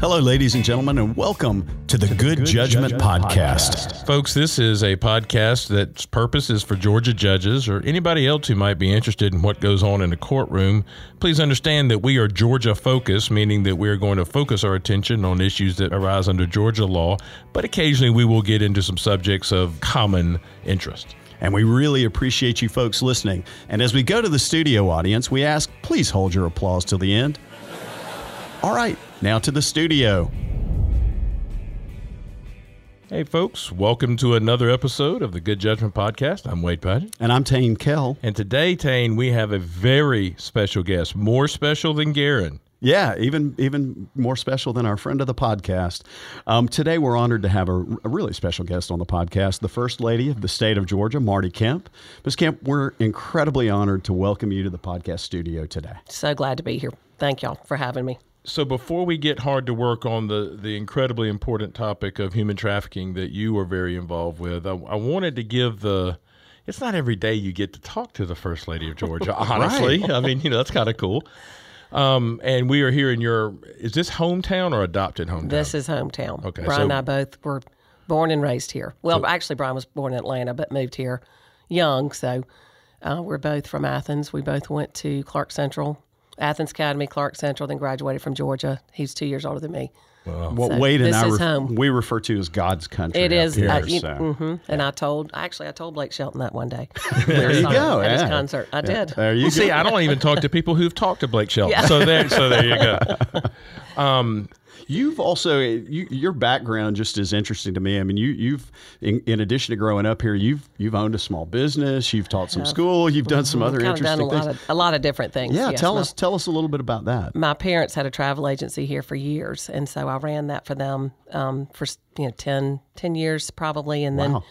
Hello, ladies and gentlemen, and welcome to the Good, Good Judgment, Judgment Podcast. Podcast. Folks, this is a podcast that's purpose is for Georgia judges or anybody else who might be interested in what goes on in the courtroom. Please understand that we are Georgia focused, meaning that we are going to focus our attention on issues that arise under Georgia law, but occasionally we will get into some subjects of common interest. And we really appreciate you folks listening. And as we go to the studio audience, we ask please hold your applause till the end. All right, now to the studio. Hey, folks, welcome to another episode of the Good Judgment Podcast. I'm Wade Padgett. And I'm Tain Kell. And today, Tain, we have a very special guest, more special than Garen. Yeah, even even more special than our friend of the podcast. Um, today, we're honored to have a, a, really special guest on the podcast, the First Lady of the State of Georgia, Marty Kemp. Ms. Kemp, we're incredibly honored to welcome you to the podcast studio today. So glad to be here. Thank y'all for having me so before we get hard to work on the the incredibly important topic of human trafficking that you are very involved with, I, I wanted to give the. It's not every day you get to talk to the first lady of Georgia. Honestly, right. I mean, you know, that's kind of cool. Um, and we are here in your. Is this hometown or adopted hometown? This is hometown. Okay, Brian so, and I both were born and raised here. Well, so, actually, Brian was born in Atlanta, but moved here young. So uh, we're both from Athens. We both went to Clarke Central Athens Academy, Clarke Central, then graduated from Georgia. He's two years older than me. Wow. What so Wade and I re- we refer to as God's country. It is, here, uh, you, so. mm-hmm. and I told actually I told Blake Shelton that one day. there you go at yeah. his concert. I yeah. did. There you well, go. See, I don't even talk to people who've talked to Blake Shelton. Yeah. So there, so there you go. Um, You've also you, your background just is interesting to me. I mean, you you've in, in, addition to growing up here, you've you've owned a small business, you've taught some school, you've done some other kind interesting of done a things. Lot of, a lot of different things. Yeah, yes, tell my, us tell us a little bit about that. My parents had a travel agency here for years, and so I ran that for them um, for you know 10, 10 years probably, and then wow.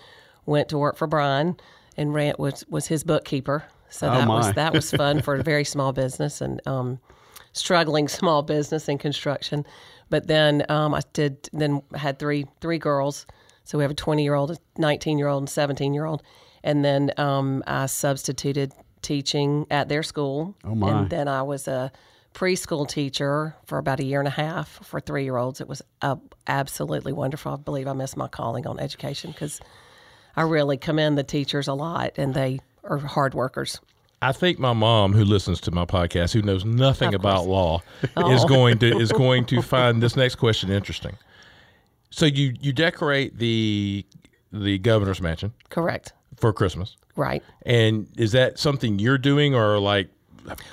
went to work for Brian and ran was was his bookkeeper. So oh that my. was that was fun for a very small business and um, struggling small business in construction. But then um, I did then had three three girls. So we have a 20 year old, a 19 year old, and 17 year old. And then um, I substituted teaching at their school. Oh my! And then I was a preschool teacher for about a year and a half for three year olds. It was uh, absolutely wonderful. I believe I missed my calling on education because I really commend the teachers a lot, and they are hard workers. I think my mom, who listens to my podcast, who knows nothing about law, oh. is going to is going to find this next question interesting. So you you decorate the the governor's mansion, correct, for Christmas, right? And is that something you're doing, or like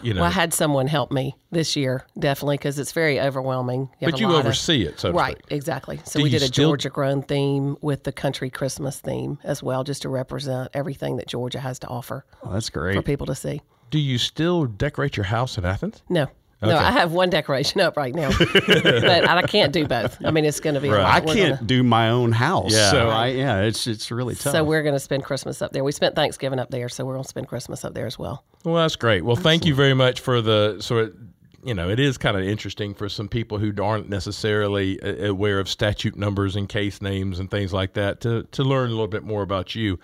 you know. Well, I had someone help me this year, definitely, because it's very overwhelming. You but you oversee of, it, so right? Exactly. So Do we did a still... Georgia grown theme with the country Christmas theme as well, just to represent everything that Georgia has to offer. Oh, that's great for people to see. Do you still decorate your house in Athens? No. Okay. No, I have one decoration up right now, but I can't do both. I mean, it's going to be. Right. I can't gonna, do my own house, yeah. so I yeah, it's it's really tough. So we're going to spend Christmas up there. We spent Thanksgiving up there, so we're going to spend Christmas up there as well. Well, that's great. Well, thank you very much for the sort. Of, you know, it is kind of interesting for some people who aren't necessarily aware of statute numbers and case names and things like that to to learn a little bit more about you.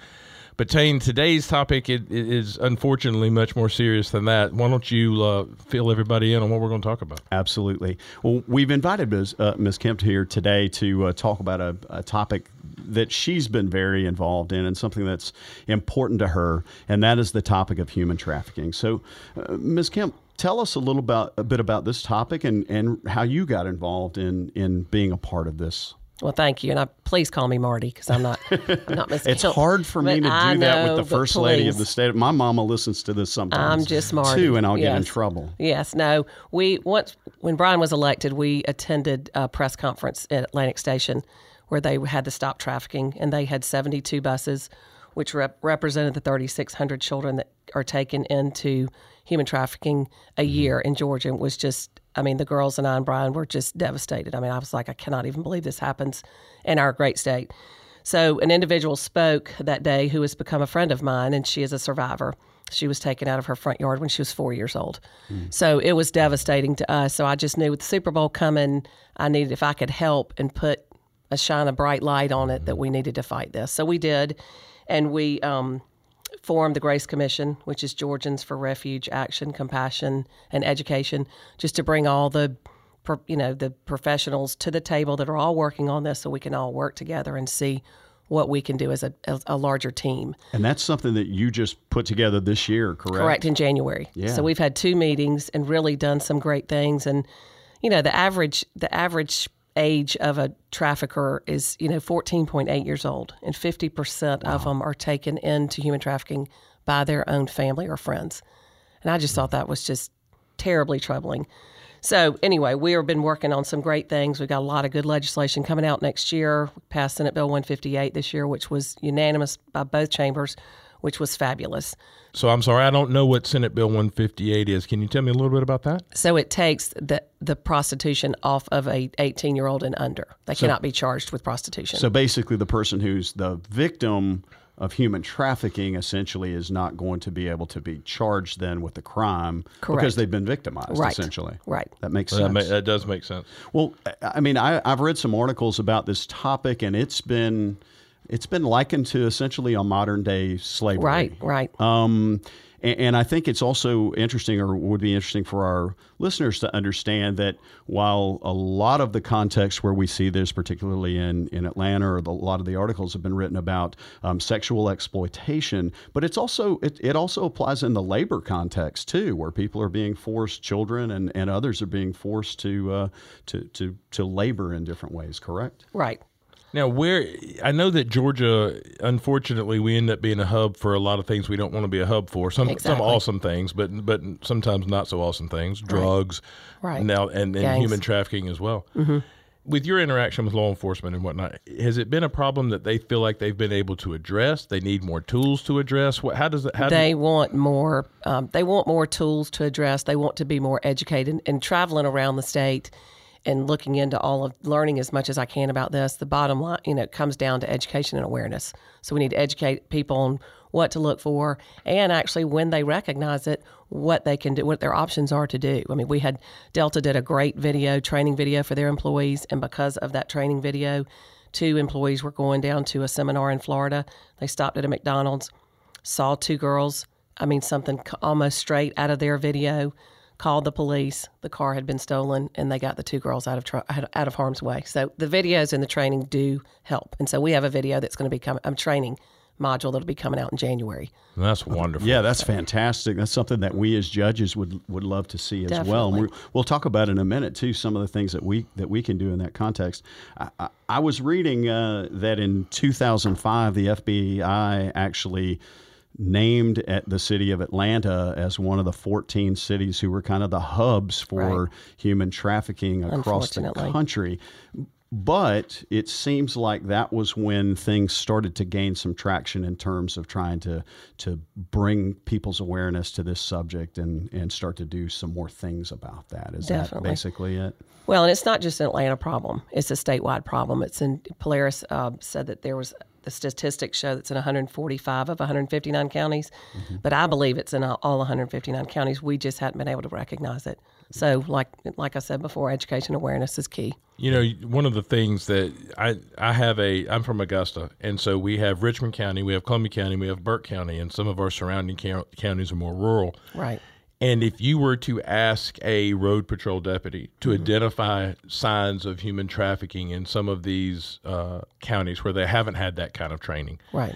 But Tain, today's topic it, it is unfortunately much more serious than that. Why don't you uh, fill everybody in on what we're going to talk about? Absolutely. Well, we've invited Ms. Uh, Ms. Kemp here today to uh, talk about a, a topic that she's been very involved in and something that's important to her, and that is the topic of human trafficking. So, uh, Ms. Kemp, tell us a little about a bit about this topic and, and how you got involved in in being a part of this well, thank you, and I, please call me Marty because I'm not. I'm not Miss. it's hard for me to do know, that with the first lady of the state. My mama listens to this sometimes. I'm just Marty too, and I'll yes. get in trouble. Yes, no. We once when Brian was elected, we attended a press conference at Atlantic Station where they had to stop trafficking, and they had 72 buses, which rep- represented the 3,600 children that are taken into human trafficking a mm-hmm. year in Georgia. It was just I mean, the girls and I and Brian were just devastated. I mean, I was like, I cannot even believe this happens in our great state. So, an individual spoke that day who has become a friend of mine, and she is a survivor. She was taken out of her front yard when she was four years old. Mm. So, it was devastating to us. So, I just knew with the Super Bowl coming, I needed, if I could help and put a shine a bright light on it, that we needed to fight this. So, we did. And we, um, formed the Grace Commission, which is Georgians for Refuge, Action, Compassion, and Education, just to bring all the you know the professionals to the table that are all working on this, so we can all work together and see what we can do as a, as a larger team. And that's something that you just put together this year, correct? Correct in January. Yeah. So we've had two meetings and really done some great things. And you know, the average the average age of a trafficker is you know 14.8 years old, and 50 percent of them are taken into human trafficking by their own family or friends. And I just thought that was just terribly troubling. So anyway, we have been working on some great things. We've got a lot of good legislation coming out next year. We passed Senate Bill 158 this year, which was unanimous by both chambers, which was fabulous. So I'm sorry, I don't know what Senate Bill 158 is. Can you tell me a little bit about that? So it takes the the prostitution off of a 18 year old and under. They cannot be charged with prostitution. So basically, the person who's the victim of human trafficking essentially is not going to be able to be charged then with the crime because they've been victimized, Right. essentially. Right. That makes That, sense. ma- that does make sense. Well, I mean, I, I've read some articles about this topic, and it's been it's been likened to essentially a modern day slavery. right, right. Um, and, and I think it's also interesting, or would be interesting for our listeners to understand that while a lot of the context where we see this, particularly in, in Atlanta, or the, a lot of the articles have been written about um, sexual exploitation, but it's also it, it also applies in the labor context too, where people are being forced, children and, and others are being forced to uh, to to to labor in different ways. Correct. right. Now, where I know that Georgia, unfortunately, we end up being a hub for a lot of things we don't want to be a hub for. Some some awesome things, but but sometimes not so awesome things. Drugs, Right. Now and, and human trafficking as well. Mm-hmm. With your interaction with law enforcement and whatnot, has it been a problem that they feel like they've been able to address? They need more tools to address. What? How does it? How do- They want more. Um, they want more tools to address. They want to be more educated. And traveling around the state and looking into all of learning as much as I can about this. The bottom line, you know, comes down to education and awareness. So we need to educate people on what to look for, and actually when they recognize it, what they can do, what their options are to do. I mean, we had Delta did a great video, training video for their employees, and because of that training video, two employees were going down to a seminar in Florida. They stopped at a McDonald's saw two girls, I mean, something almost straight out of their video, called the police. The car had been stolen, and they got the two girls out of tr- out out of harm's way. So the videos and the training do help. And so we have a video that's going to be coming, I'm training module that'll be coming out in January. That's wonderful. Yeah, that's fantastic. That's something that we as judges would would love to see as well. And we're, we'll talk about in a minute too some of the things that we that we can do in that context. I, I, I was reading uh, that in 2005, the FBI actually named at the city of Atlanta as one of the 14 cities who were kind of the hubs for Right. human trafficking across the country. But it seems like that was when things started to gain some traction in terms of trying to to bring people's awareness to this subject and, and start to do some more things about that. Is that basically it? Well, and it's not just an Atlanta problem; it's a statewide problem. It's in Polaris uh, said that there was the statistics show that's in 145 of 159 counties, mm-hmm. but I believe it's in all all 159 counties. We just hadn't been able to recognize it. So, like like I said before, education awareness is key. You know, one of the things that I I have a I'm from Augusta, and so we have Richmond County, we have Columbia County, we have Burke County, and some of our surrounding count, counties are more rural. Right. And if you were to ask a road patrol deputy to identify signs of human trafficking in some of these uh, counties where they haven't had that kind of training, Right.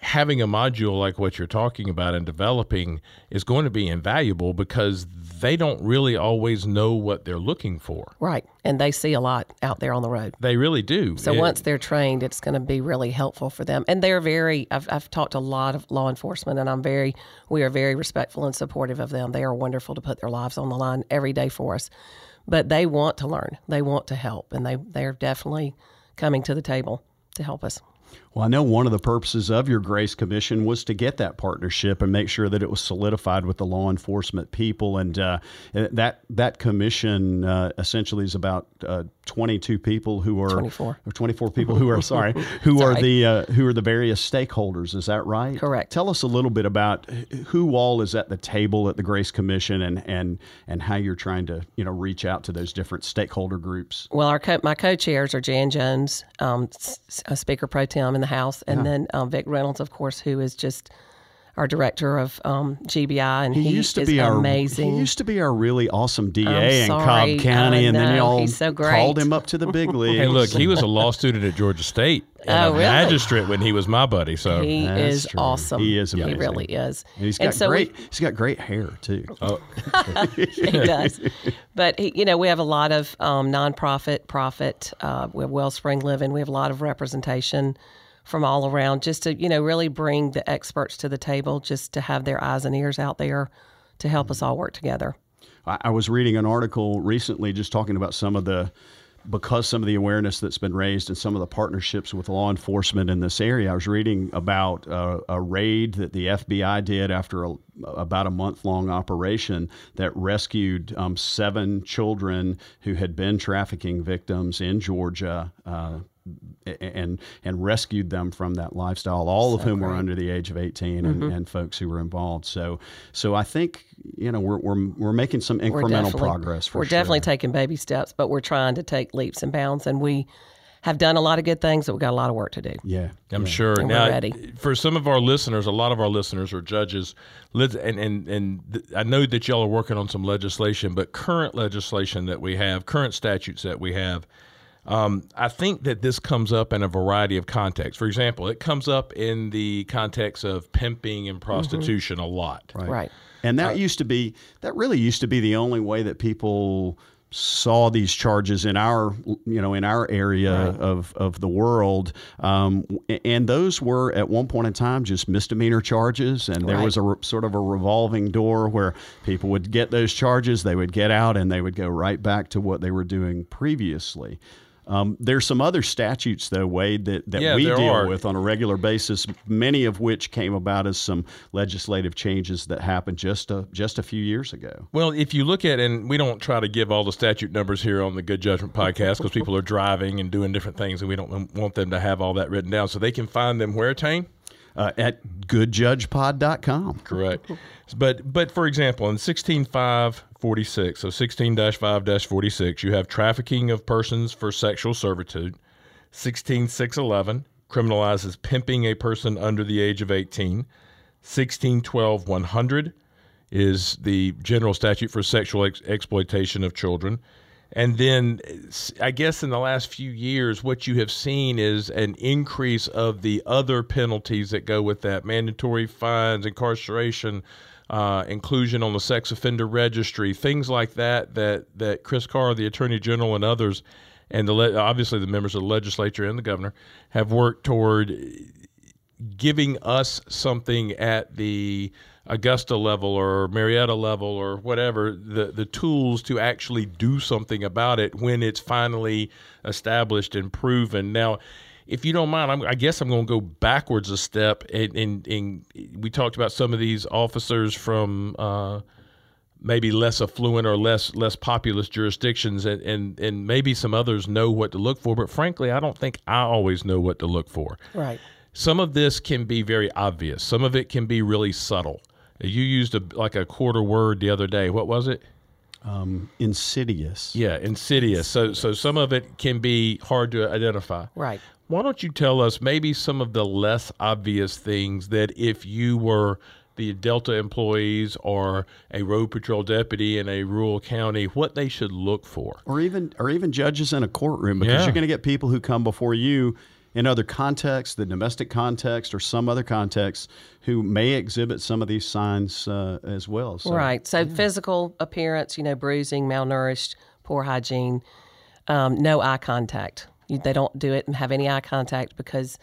having a module like what you're talking about and developing is going to be invaluable because they don't really always know what they're looking for. Right. And they see a lot out there on the road. They really do. So It- once they're trained, it's going to be really helpful for them. And they're very, I've, I've talked to a lot of law enforcement, and I'm very, we are very respectful and supportive of them. They are wonderful to put their lives on the line every day for us. But they want to learn, they want to help, and they, they're definitely coming to the table to help us. Well, I know one of the purposes of your Grace Commission was to get that partnership and make sure that it was solidified with the law enforcement people, and uh, that that commission uh, essentially is about uh, 22 people who are 24. or 24 people who are sorry, who are the uh, who are the various stakeholders. Is that right? Correct. Tell us a little bit about who all is at the table at the Grace Commission, and and and how you're trying to you know reach out to those different stakeholder groups. Well, our co- my co-chairs are Jan Jones, um, Speaker Pro Tem in the House, and then um, Vic Reynolds, of course, who is just our director of um, GBI, and He, he, used to is be our amazing. He used to be our really awesome DA in. Cobb County, and then know. y'all so called him up to the big leagues. Hey, look, he was a law student at Georgia State and Oh, a really? magistrate when he was my buddy. So he That's is true. awesome. He is He really is. And he's And got so we- he's got great hair too. Oh, he does. But he, you know, we have a lot of um, nonprofit, profit. Uh, we have Wellspring Living. We have a lot of representation from all around, just to you know really bring the experts to the table, just to have their eyes and ears out there to help us all work together. I, was reading an article recently just talking about some of the because some of the awareness that's been raised and some of the partnerships with law enforcement in this area. I was reading about uh, a raid that the FBI did after a, about a month long operation that rescued um, seven children who had been trafficking victims in Georgia. Uh, and and rescued them from that lifestyle. All of whom were under the age of 18, and, mm-hmm. and folks who were involved. So, so I think you know we're we're, we're making some We're incremental progress. For we're sure. definitely taking baby steps, but we're trying to take leaps and bounds, and we have done a lot of good things, but we've got a lot of work to do. yeah. I'm sure. And we're now, ready. for some of our listeners, a lot of our listeners are judges, and and and th- I know that y'all are working on some legislation, but current legislation that we have, current statutes that we have. Um, I think that this comes up in a variety of contexts. For example, it comes up in the context of pimping and prostitution a lot. Right. And that used to be that really used to be the only way that people saw these charges in our you know in our area of, of the world. Um, and those were at one point in time just misdemeanor charges. And there was a re- sort of a revolving door where people would get those charges they would get out and they would go right back to what they were doing previously um, there's some other statutes though wade that, that Yeah, we deal are. with on a regular basis many of which came about as some legislative changes that happened just a, just a few years ago Well, if you look at, and we don't try to give all the statute numbers here on the Good Judgment podcast because people are driving and doing different things, and we don't want them to have all that written down. So they can find them where, Tain? uh, at goodjudgepod.com. Correct. But but for example, in 16546, so 16-5-46, you have trafficking of persons for sexual servitude. 16611 criminalizes pimping a person under the age of 18. 1612100 is the general statute for sexual ex- exploitation of children. And then I guess in the last few years, what you have seen is an increase of the other penalties that go with that mandatory fines, incarceration, uh, inclusion on the sex offender registry, things like that, that, that Chris Carr, the Attorney General, and others, and the le- obviously the members of the legislature and the governor have worked toward giving us something at the Augusta level or Marietta level or whatever the the tools to actually do something about it when it's finally established and proven. Now, if you don't mind, I'm, I guess I'm going to go backwards a step. And, and, and we talked about some of these officers from. Uh, maybe less affluent or less less populous jurisdictions and, and and maybe some others know what to look for but frankly I don't think I always know what to look for. Right. Some of this can be very obvious. Some of it can be really subtle. You used a like a quarter word the other day. What was it? Insidious. Yeah, insidious. So so some of it can be hard to identify. Right. Why don't you tell us maybe some of the less obvious things that if you were the Delta employees or a road patrol deputy in a rural county, what they should look for? Or even or even judges in a courtroom because Yeah. you're going to get people who come before you in other contexts, the domestic context or some other context, who may exhibit some of these signs uh, as well. So, Right. So physical appearance, you know, bruising, malnourished, poor hygiene, um, no eye contact. They don't do it and have any eye contact because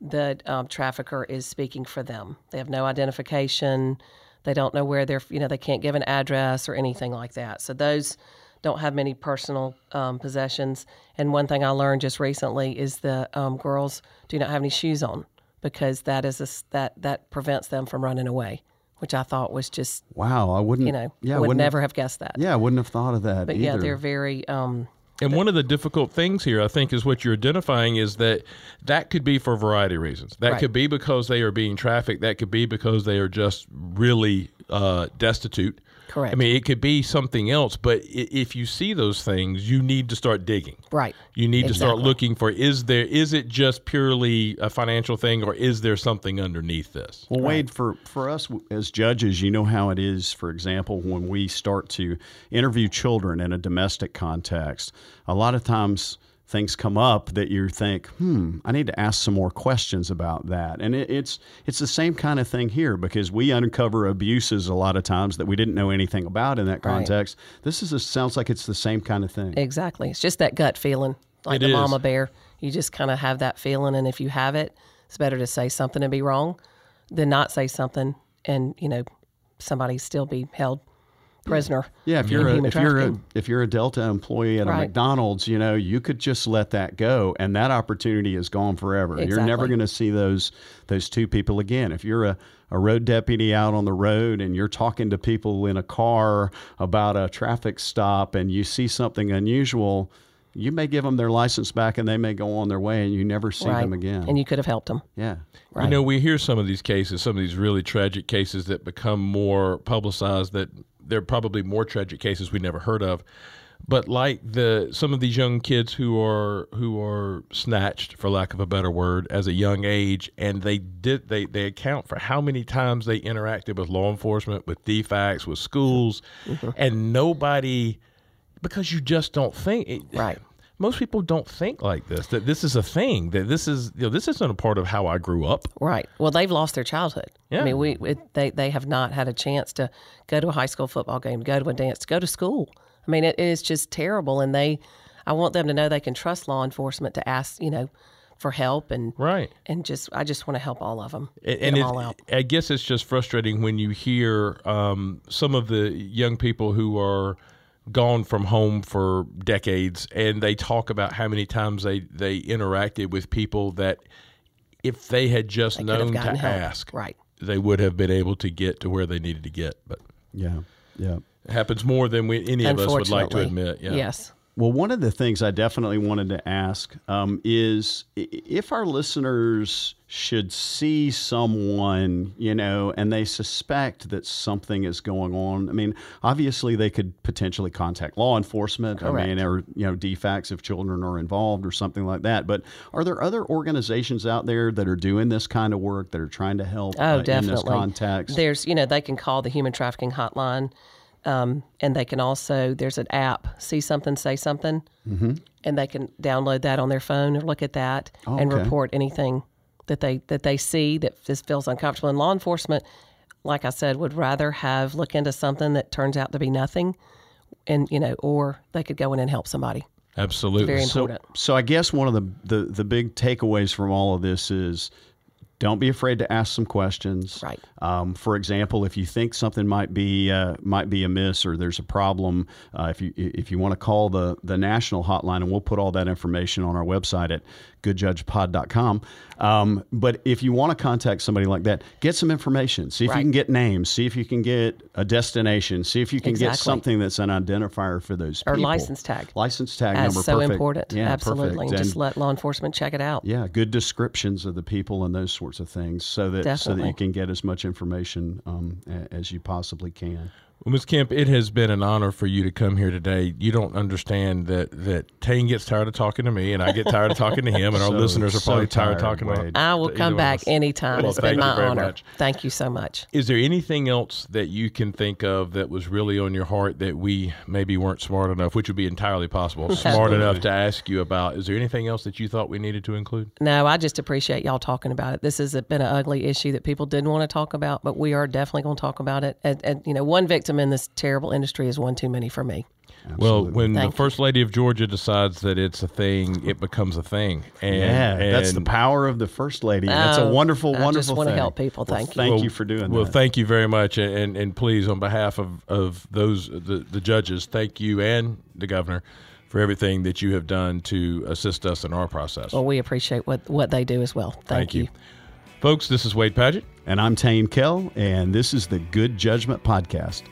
the um, trafficker is speaking for them. They have no identification. They don't know where they're, you know, they can't give an address or anything like that. So those don't have many personal um, possessions. And one thing I learned just recently is the um, girls do not have any shoes on because that is a that that prevents them from running away, which I thought was just Wow, I wouldn't. you know, yeah, would wouldn't never have guessed that. Yeah, I wouldn't have thought of that. but either. yeah, they're very. Um, And one of the difficult things here, I think, is what you're identifying is that that could be for a variety of reasons. That Right. could be because they are being trafficked. That could be because they are just really uh, destitute. Correct. I mean, it could be something else, but if you see those things, you need to start digging. Right. You need to start looking for is there is it just purely a financial thing or is there something underneath this? Well, Wade, for, for us as judges, you know how it is, for example, when we start to interview children in a domestic context, a lot of times things come up that you think, hmm, I need to ask some more questions about that. And it, it's it's the same kind of thing here because we uncover abuses a lot of times that we didn't know anything about in that Right. context. This is a, sounds like it's the same kind of thing. Exactly. It's just that gut feeling, like It the is. mama bear. You just kind of have that feeling, and if you have it, it's better to say something and be wrong than not say something and you know somebody still be held prisoner. Yeah, if you're a, if you're a, if you're a Delta employee at a McDonald's, you know you could just let that go, and that opportunity is gone forever. You're never going to see those those two people again. If you're a, a road deputy out on the road and you're talking to people in a car about a traffic stop, and you see something unusual, you may give them their license back, and they may go on their way, and you never see right, them again. and you could have helped them. yeah. You know, we hear some of these cases, some of these really tragic cases that become more publicized. That they're probably more tragic cases we never heard of. But like the some of these young kids who are who are snatched, for lack of a better word, as a young age, and they did they they account for how many times they interacted with law enforcement, with DFCS, with schools, mm-hmm. and nobody because you just don't think it, Right. Most people don't think like this. That this is a thing. That this is you know this isn't a part of how I grew up. Right. Well, they've lost their childhood. Yeah. I mean, we it, they they have not had a chance to go to a high school football game, go to a dance, to go to school. I mean, it is just terrible, and they. I want them to know they can trust law enforcement to ask, you know, for help and Right. and just I just want to help all of them, And, and them it- all out. I guess it's just frustrating when you hear um, some of the young people who are gone from home for decades, and they talk about how many times they they interacted with people that, if they had just could have known to help. ask, Right. they would have been able to get to where they needed to get. But Yeah. Yeah. it happens more than we, any of us would like to admit. Yeah. Yes. Well, one of the things I definitely wanted to ask um, is if our listeners should see someone, you know, and they suspect that something is going on. I mean, obviously they could potentially contact law enforcement. Correct. I mean, or you know, DFCS if children are involved or something like that. But are there other organizations out there that are doing this kind of work that are trying to help Oh, uh, definitely. in this context? There's, you know, they can call the human trafficking hotline, um, and they can also there's an app, see something, say something, mm-hmm. and they can download that on their phone or look at that and okay. report anything that they that they see that just feels uncomfortable. And law enforcement, like I said, would rather have look into something that turns out to be nothing, and you know, or they could go in and help somebody. Absolutely. Very so, important. so I guess one of the, the the big takeaways from all of this is don't be afraid to ask some questions. Right. Um, for example, if you think something might be uh, might be amiss or there's a problem, uh, if you if you want to call the the national hotline, and we'll put all that information on our website at goodjudgepod.com. Um, but if you want to contact somebody like that, get some information. See if you can get names. See if you can get a destination. See if you can get something that's an identifier for those Or people. license tag. License tag That's number. so perfect. important. Yeah, Absolutely. perfect. Just let law enforcement check it out. yeah, good descriptions of the people and those sorts of things, so that so that you can get as much information um, as you possibly can. Well, Ms. Kemp, it has been an honor for you to come here today. You don't understand that that Tain gets tired of talking to me, and I get tired of talking to him, and our listeners are so probably tired, of talking Wade. about. I will come back us. anytime. Well, it's thank been my honor. much. Thank you so much. Is there anything else that you can think of that was really on your heart that we maybe weren't smart enough, which would be entirely possible, smart enough to ask you about? Is there anything else that you thought we needed to include? No, I just appreciate y'all talking about it. This has been an ugly issue that people didn't want to talk about, but we are definitely going to talk about it. And, and you know, one victim in this terrible industry is one too many for me. Well, when Thank the first lady of Georgia decides that it's a thing, it becomes a thing. And, Yeah, that's the power of the first lady. That's a Oh, wonderful, I just wonderful wanna thing. help people. Well, Thank you. Thank Well, you for doing well, that. Well, thank you very much, and, and and please, on behalf of of those the the judges, thank you and the governor for everything that you have done to assist us in our process. Well, we appreciate what, what they do as well. Thank, you. folks. This is Wade Padgett. and I'm Tain Kell, and this is the Good Judgment Podcast.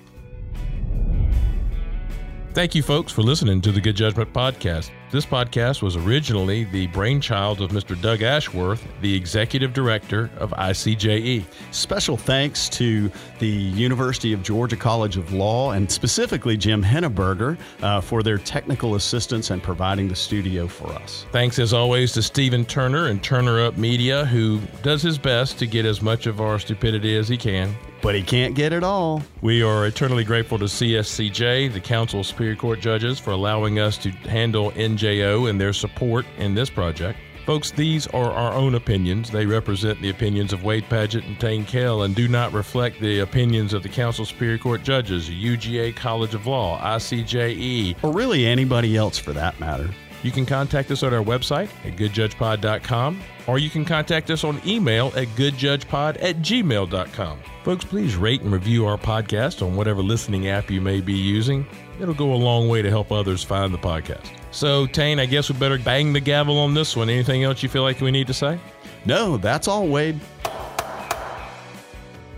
Thank you, folks, for listening to the Good Judgment Podcast. This podcast was originally the brainchild of Mr. Doug Ashworth, the executive director of ICJE. Special thanks to the University of Georgia College of Law and specifically Jim Henneberger uh, for their technical assistance and providing the studio for us. Thanks, as always, to Stephen Turner and Turner Up Media, who does his best to get as much of our stupidity as he can. But he can't get it all. We are eternally grateful to CSCJ, the Council of Superior Court Judges, for allowing us to handle NJO and their support in this project. Folks, these are our own opinions. They represent the opinions of Wade Padgett and Tain Kell and do not reflect the opinions of the Council of Superior Court Judges, UGA College of Law, ICJE, or really anybody else for that matter. You can contact us on our website at goodjudgepod.com, or you can contact us on email at goodjudgepod at gmail.com. Folks, please rate and review our podcast on whatever listening app you may be using. It'll go a long way to help others find the podcast. So, Tain, I guess we better bang the gavel on this one. Anything else you feel like we need to say? No, that's all, Wade.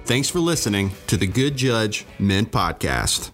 Thanks for listening to the Good Judge Men Podcast.